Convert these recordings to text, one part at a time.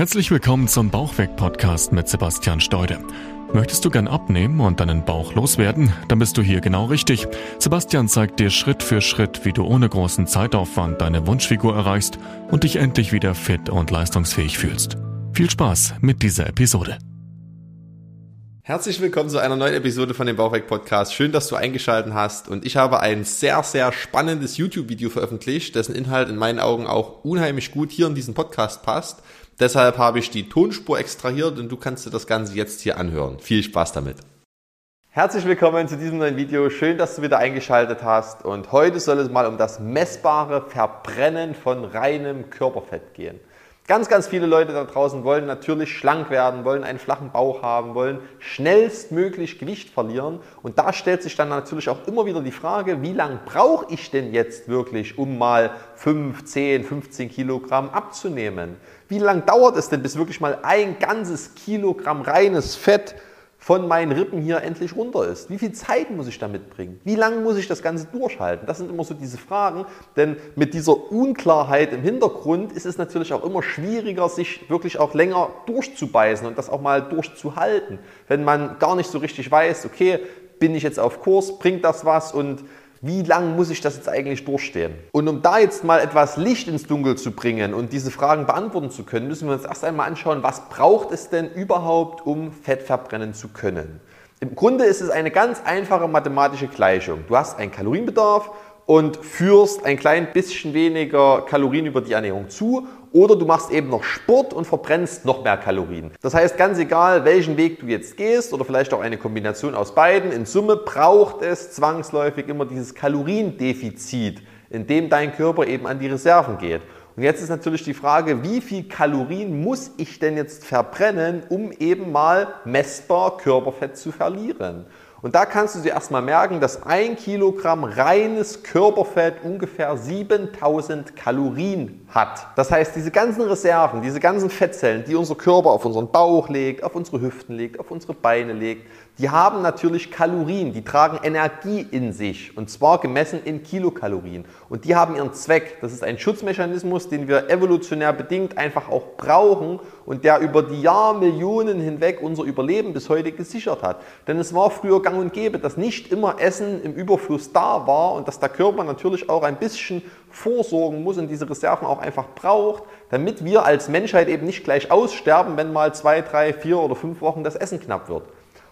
Herzlich willkommen zum Bauchweg-Podcast mit Sebastian Steude. Möchtest du gern abnehmen und deinen Bauch loswerden? Dann bist du hier genau richtig. Sebastian zeigt dir Schritt für Schritt, wie du ohne großen Zeitaufwand deine Wunschfigur erreichst und dich endlich wieder fit und leistungsfähig fühlst. Viel Spaß mit dieser Episode. Herzlich willkommen zu einer neuen Episode von dem Bauchweg Podcast. Schön, dass du eingeschaltet hast und ich habe ein sehr, sehr spannendes YouTube-Video veröffentlicht, dessen Inhalt in meinen Augen auch unheimlich gut hier in diesen Podcast passt. Deshalb habe ich die Tonspur extrahiert und du kannst dir das Ganze jetzt hier anhören. Viel Spaß damit. Herzlich willkommen zu diesem neuen Video. Schön, dass du wieder eingeschaltet hast. Und heute soll es mal um das messbare Verbrennen von reinem Körperfett gehen. Ganz, ganz viele Leute da draußen wollen natürlich schlank werden, wollen einen flachen Bauch haben, wollen schnellstmöglich Gewicht verlieren. Und da stellt sich dann natürlich auch immer wieder die Frage, wie lange brauche ich denn jetzt wirklich, um mal 5, 10, 15 Kilogramm abzunehmen? Wie lange dauert es denn, bis wirklich mal ein ganzes Kilogramm reines Fett von meinen Rippen hier endlich runter ist. Wie viel Zeit muss ich da mitbringen? Wie lange muss ich das Ganze durchhalten? Das sind immer so diese Fragen, denn mit dieser Unklarheit im Hintergrund ist es natürlich auch immer schwieriger, sich wirklich auch länger durchzubeißen und das auch mal durchzuhalten. Wenn man gar nicht so richtig weiß, okay, bin ich jetzt auf Kurs, bringt das was und wie lange muss ich das jetzt eigentlich durchstehen? Und um da jetzt mal etwas Licht ins Dunkel zu bringen und diese Fragen beantworten zu können, müssen wir uns erst einmal anschauen, was braucht es denn überhaupt, um Fett verbrennen zu können? Im Grunde ist es eine ganz einfache mathematische Gleichung. Du hast einen Kalorienbedarf und führst ein klein bisschen weniger Kalorien über die Ernährung zu oder du machst eben noch Sport und verbrennst noch mehr Kalorien. Das heißt, ganz egal, welchen Weg du jetzt gehst oder vielleicht auch eine Kombination aus beiden, in Summe braucht es zwangsläufig immer dieses Kaloriendefizit, in dem dein Körper eben an die Reserven geht. Und jetzt ist natürlich die Frage, wie viel Kalorien muss ich denn jetzt verbrennen, um eben mal messbar Körperfett zu verlieren? Und da kannst du dir erstmal merken, dass ein Kilogramm reines Körperfett ungefähr 7000 Kalorien hat. Das heißt, diese ganzen Reserven, diese ganzen Fettzellen, die unser Körper auf unseren Bauch legt, auf unsere Hüften legt, auf unsere Beine legt, die haben natürlich Kalorien, die tragen Energie in sich und zwar gemessen in Kilokalorien. Und die haben ihren Zweck. Das ist ein Schutzmechanismus, den wir evolutionär bedingt einfach auch brauchen und der über die Jahrmillionen hinweg unser Überleben bis heute gesichert hat. Denn es war früher gang und gäbe, dass nicht immer Essen im Überfluss da war und dass der Körper natürlich auch ein bisschen vorsorgen muss und diese Reserven auch einfach braucht, damit wir als Menschheit eben nicht gleich aussterben, wenn mal zwei, drei, vier oder fünf Wochen das Essen knapp wird.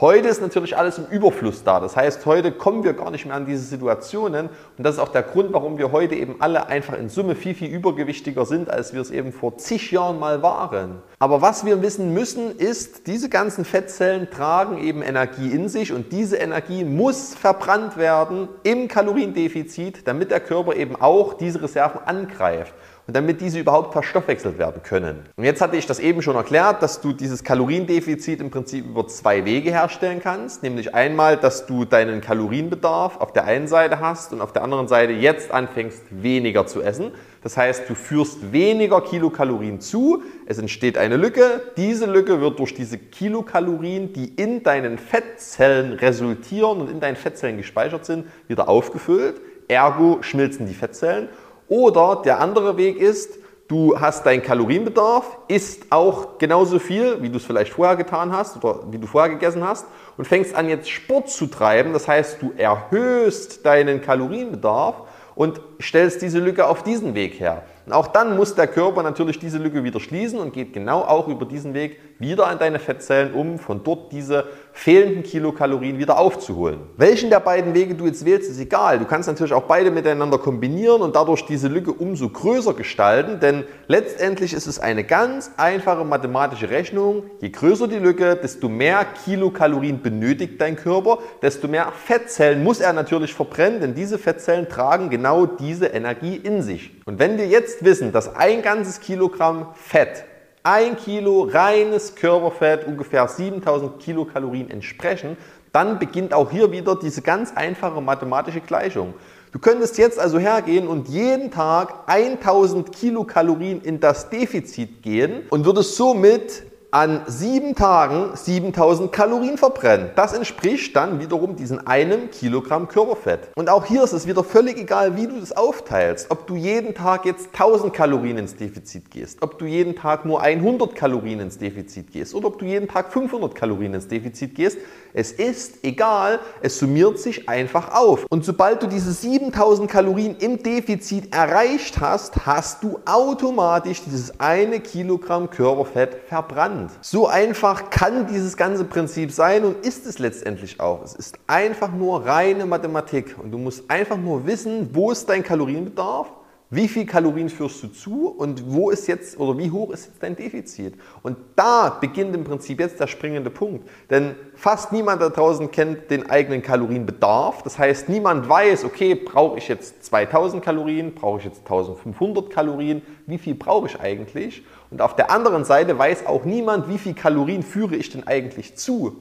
Heute ist natürlich alles im Überfluss da. Das heißt, heute kommen wir gar nicht mehr an diese Situationen. Und das ist auch der Grund, warum wir heute eben alle einfach in Summe viel, viel übergewichtiger sind, als wir es eben vor zig Jahren mal waren. Aber was wir wissen müssen, ist, diese ganzen Fettzellen tragen eben Energie in sich und diese Energie muss verbrannt werden im Kaloriendefizit, damit der Körper eben auch diese Reserven angreift damit diese überhaupt verstoffwechselt werden können. Und jetzt hatte ich das eben schon erklärt, dass du dieses Kaloriendefizit im Prinzip über zwei Wege herstellen kannst, nämlich einmal, dass du deinen Kalorienbedarf auf der einen Seite hast und auf der anderen Seite jetzt anfängst weniger zu essen. Das heißt, du führst weniger Kilokalorien zu, es entsteht eine Lücke, diese Lücke wird durch diese Kilokalorien, die in deinen Fettzellen resultieren und in deinen Fettzellen gespeichert sind, wieder aufgefüllt. Ergo schmilzen die Fettzellen oder der andere Weg ist, du hast deinen Kalorienbedarf, isst auch genauso viel, wie du es vielleicht vorher getan hast oder wie du vorher gegessen hast und fängst an jetzt Sport zu treiben. Das heißt, du erhöhst deinen Kalorienbedarf und stellst diese Lücke auf diesen Weg her. Und auch dann muss der Körper natürlich diese Lücke wieder schließen und geht genau auch über diesen Weg wieder an deine Fettzellen, um von dort diese fehlenden Kilokalorien wieder aufzuholen. Welchen der beiden Wege du jetzt wählst, ist egal. Du kannst natürlich auch beide miteinander kombinieren und dadurch diese Lücke umso größer gestalten, denn letztendlich ist es eine ganz einfache mathematische Rechnung. Je größer die Lücke, desto mehr Kilokalorien benötigt dein Körper, desto mehr Fettzellen muss er natürlich verbrennen, denn diese Fettzellen tragen genau diese Energie in sich. Und wenn wir jetzt wissen, dass ein ganzes Kilogramm Fett ein Kilo reines Körperfett ungefähr 7000 Kilokalorien entsprechen, dann beginnt auch hier wieder diese ganz einfache mathematische Gleichung. Du könntest jetzt also hergehen und jeden Tag 1000 Kilokalorien in das Defizit gehen und würdest somit an sieben Tagen 7000 Kalorien verbrennen. Das entspricht dann wiederum diesen einem Kilogramm Körperfett. Und auch hier ist es wieder völlig egal, wie du das aufteilst. Ob du jeden Tag jetzt 1000 Kalorien ins Defizit gehst, ob du jeden Tag nur 100 Kalorien ins Defizit gehst oder ob du jeden Tag 500 Kalorien ins Defizit gehst. Es ist egal, es summiert sich einfach auf. Und sobald du diese 7000 Kalorien im Defizit erreicht hast, hast du automatisch dieses eine Kilogramm Körperfett verbrannt. Hand. So einfach kann dieses ganze Prinzip sein und ist es letztendlich auch. Es ist einfach nur reine Mathematik und du musst einfach nur wissen, wo ist dein Kalorienbedarf wie viel Kalorien führst du zu und wo ist jetzt oder wie hoch ist jetzt dein Defizit? Und da beginnt im Prinzip jetzt der springende Punkt. Denn fast niemand da draußen kennt den eigenen Kalorienbedarf. Das heißt, niemand weiß, okay, brauche ich jetzt 2000 Kalorien, brauche ich jetzt 1500 Kalorien, wie viel brauche ich eigentlich? Und auf der anderen Seite weiß auch niemand, wie viel Kalorien führe ich denn eigentlich zu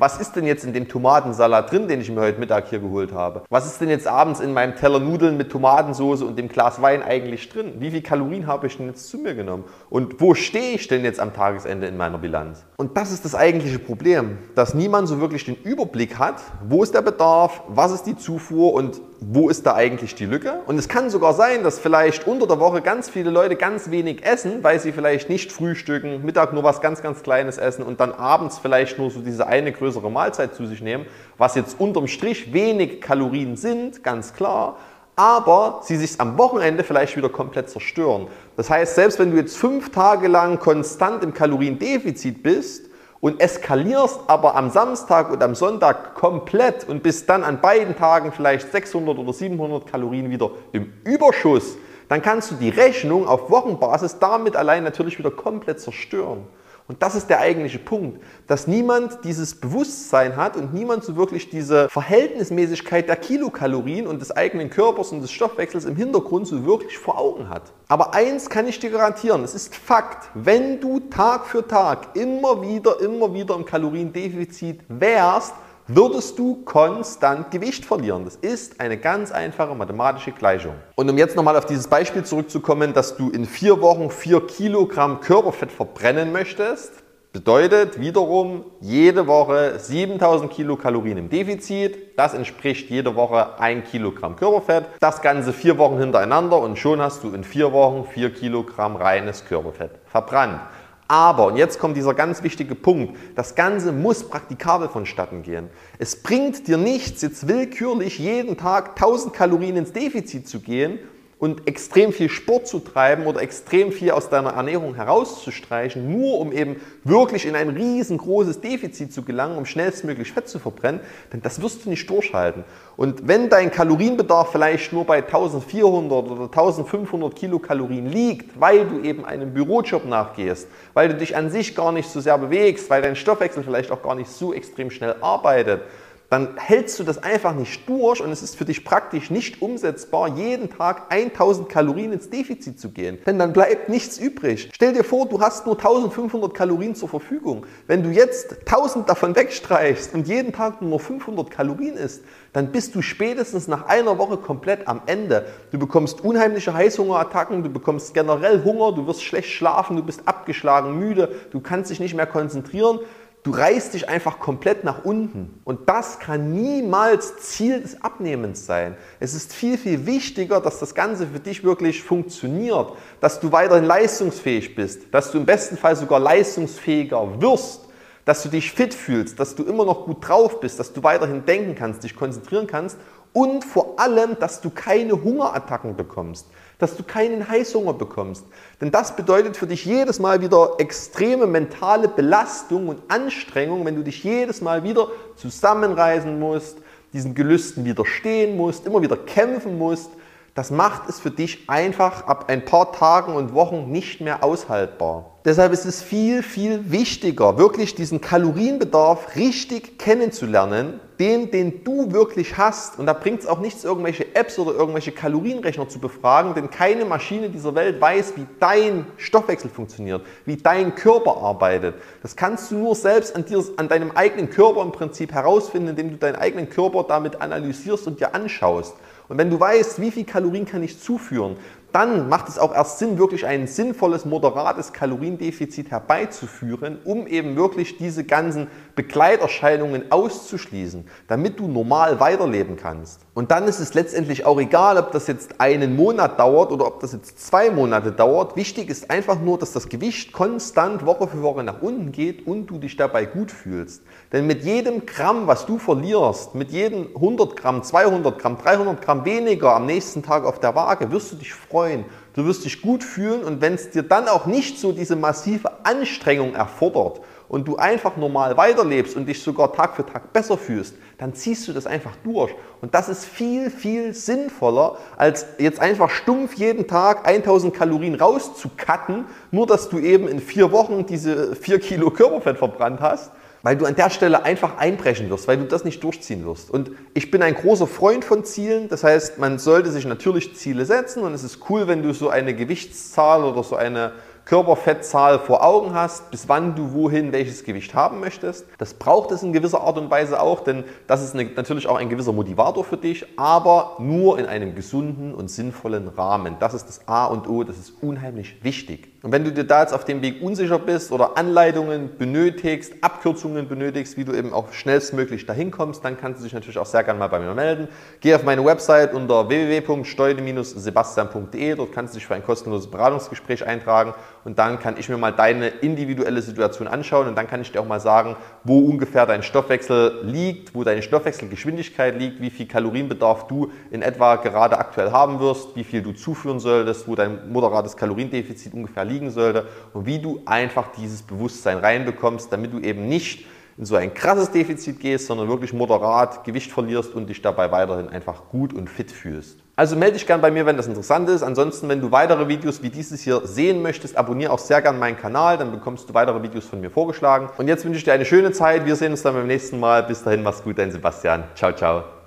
was ist denn jetzt in dem Tomatensalat drin, den ich mir heute Mittag hier geholt habe? Was ist denn jetzt abends in meinem Teller Nudeln mit Tomatensauce und dem Glas Wein eigentlich drin? Wie viel Kalorien habe ich denn jetzt zu mir genommen? Und wo stehe ich denn jetzt am Tagesende in meiner Bilanz? Und das ist das eigentliche Problem, dass niemand so wirklich den Überblick hat, wo ist der Bedarf, was ist die Zufuhr und wo ist da eigentlich die Lücke? Und es kann sogar sein, dass vielleicht unter der Woche ganz viele Leute ganz wenig essen, weil sie vielleicht nicht frühstücken, Mittag nur was ganz, ganz Kleines essen und dann abends vielleicht nur so diese eine größere Mahlzeit zu sich nehmen, was jetzt unterm Strich wenig Kalorien sind, ganz klar, aber sie sich am Wochenende vielleicht wieder komplett zerstören. Das heißt, selbst wenn du jetzt fünf Tage lang konstant im Kaloriendefizit bist, und eskalierst aber am Samstag und am Sonntag komplett und bist dann an beiden Tagen vielleicht 600 oder 700 Kalorien wieder im Überschuss, dann kannst du die Rechnung auf Wochenbasis damit allein natürlich wieder komplett zerstören. Und das ist der eigentliche Punkt, dass niemand dieses Bewusstsein hat und niemand so wirklich diese Verhältnismäßigkeit der Kilokalorien und des eigenen Körpers und des Stoffwechsels im Hintergrund so wirklich vor Augen hat. Aber eins kann ich dir garantieren, es ist Fakt, wenn du Tag für Tag immer wieder, immer wieder im Kaloriendefizit wärst, würdest du konstant Gewicht verlieren. Das ist eine ganz einfache mathematische Gleichung. Und um jetzt nochmal auf dieses Beispiel zurückzukommen, dass du in vier Wochen vier Kilogramm Körperfett verbrennen möchtest, bedeutet wiederum jede Woche 7000 Kilokalorien im Defizit. Das entspricht jede Woche ein Kilogramm Körperfett. Das Ganze vier Wochen hintereinander und schon hast du in vier Wochen vier Kilogramm reines Körperfett verbrannt. Aber, und jetzt kommt dieser ganz wichtige Punkt, das Ganze muss praktikabel vonstatten gehen. Es bringt dir nichts, jetzt willkürlich jeden Tag 1000 Kalorien ins Defizit zu gehen und extrem viel Sport zu treiben oder extrem viel aus deiner Ernährung herauszustreichen, nur um eben wirklich in ein riesengroßes Defizit zu gelangen, um schnellstmöglich Fett zu verbrennen, denn das wirst du nicht durchhalten. Und wenn dein Kalorienbedarf vielleicht nur bei 1400 oder 1500 Kilokalorien liegt, weil du eben einem Bürojob nachgehst, weil du dich an sich gar nicht so sehr bewegst, weil dein Stoffwechsel vielleicht auch gar nicht so extrem schnell arbeitet, dann hältst du das einfach nicht durch und es ist für dich praktisch nicht umsetzbar, jeden Tag 1000 Kalorien ins Defizit zu gehen. Denn dann bleibt nichts übrig. Stell dir vor, du hast nur 1500 Kalorien zur Verfügung. Wenn du jetzt 1000 davon wegstreichst und jeden Tag nur 500 Kalorien isst, dann bist du spätestens nach einer Woche komplett am Ende. Du bekommst unheimliche Heißhungerattacken, du bekommst generell Hunger, du wirst schlecht schlafen, du bist abgeschlagen, müde, du kannst dich nicht mehr konzentrieren Du reißt dich einfach komplett nach unten. Und das kann niemals Ziel des Abnehmens sein. Es ist viel, viel wichtiger, dass das Ganze für dich wirklich funktioniert, dass du weiterhin leistungsfähig bist, dass du im besten Fall sogar leistungsfähiger wirst, dass du dich fit fühlst, dass du immer noch gut drauf bist, dass du weiterhin denken kannst, dich konzentrieren kannst und vor allem, dass du keine Hungerattacken bekommst dass du keinen Heißhunger bekommst. Denn das bedeutet für dich jedes Mal wieder extreme mentale Belastung und Anstrengung, wenn du dich jedes Mal wieder zusammenreißen musst, diesen Gelüsten widerstehen musst, immer wieder kämpfen musst. Das macht es für dich einfach ab ein paar Tagen und Wochen nicht mehr aushaltbar. Deshalb ist es viel, viel wichtiger, wirklich diesen Kalorienbedarf richtig kennenzulernen, den, den du wirklich hast. Und da bringt es auch nichts, irgendwelche Apps oder irgendwelche Kalorienrechner zu befragen, denn keine Maschine dieser Welt weiß, wie dein Stoffwechsel funktioniert, wie dein Körper arbeitet. Das kannst du nur selbst an, dir, an deinem eigenen Körper im Prinzip herausfinden, indem du deinen eigenen Körper damit analysierst und dir anschaust. Und wenn du weißt, wie viel Kalorien kann ich zuführen, dann macht es auch erst Sinn, wirklich ein sinnvolles, moderates Kaloriendefizit herbeizuführen, um eben wirklich diese ganzen Begleiterscheinungen auszuschließen, damit du normal weiterleben kannst. Und dann ist es letztendlich auch egal, ob das jetzt einen Monat dauert oder ob das jetzt zwei Monate dauert. Wichtig ist einfach nur, dass das Gewicht konstant Woche für Woche nach unten geht und du dich dabei gut fühlst. Denn mit jedem Gramm, was du verlierst, mit jedem 100 Gramm, 200 Gramm, 300 Gramm weniger am nächsten Tag auf der Waage, wirst du dich freuen. Du wirst dich gut fühlen und wenn es dir dann auch nicht so diese massive Anstrengung erfordert und du einfach normal weiterlebst und dich sogar Tag für Tag besser fühlst, dann ziehst du das einfach durch. Und das ist viel, viel sinnvoller, als jetzt einfach stumpf jeden Tag 1000 Kalorien rauszukatten, nur dass du eben in vier Wochen diese vier Kilo Körperfett verbrannt hast weil du an der Stelle einfach einbrechen wirst, weil du das nicht durchziehen wirst. Und ich bin ein großer Freund von Zielen. Das heißt, man sollte sich natürlich Ziele setzen und es ist cool, wenn du so eine Gewichtszahl oder so eine Körperfettzahl vor Augen hast, bis wann du wohin welches Gewicht haben möchtest. Das braucht es in gewisser Art und Weise auch, denn das ist natürlich auch ein gewisser Motivator für dich, aber nur in einem gesunden und sinnvollen Rahmen. Das ist das A und O, das ist unheimlich wichtig. Und wenn du dir da jetzt auf dem Weg unsicher bist oder Anleitungen benötigst, Abkürzungen benötigst, wie du eben auch schnellstmöglich dahin kommst, dann kannst du dich natürlich auch sehr gerne mal bei mir melden. Geh auf meine Website unter www.steude-sebastian.de. Dort kannst du dich für ein kostenloses Beratungsgespräch eintragen und dann kann ich mir mal deine individuelle Situation anschauen und dann kann ich dir auch mal sagen, wo ungefähr dein Stoffwechsel liegt, wo deine Stoffwechselgeschwindigkeit liegt, wie viel Kalorienbedarf du in etwa gerade aktuell haben wirst, wie viel du zuführen solltest, wo dein moderates Kaloriendefizit ungefähr liegen sollte und wie du einfach dieses Bewusstsein reinbekommst, damit du eben nicht in so ein krasses Defizit gehst, sondern wirklich moderat Gewicht verlierst und dich dabei weiterhin einfach gut und fit fühlst. Also melde dich gern bei mir, wenn das interessant ist. Ansonsten, wenn du weitere Videos wie dieses hier sehen möchtest, abonniere auch sehr gern meinen Kanal, dann bekommst du weitere Videos von mir vorgeschlagen. Und jetzt wünsche ich dir eine schöne Zeit. Wir sehen uns dann beim nächsten Mal. Bis dahin, mach's gut, dein Sebastian. Ciao, ciao.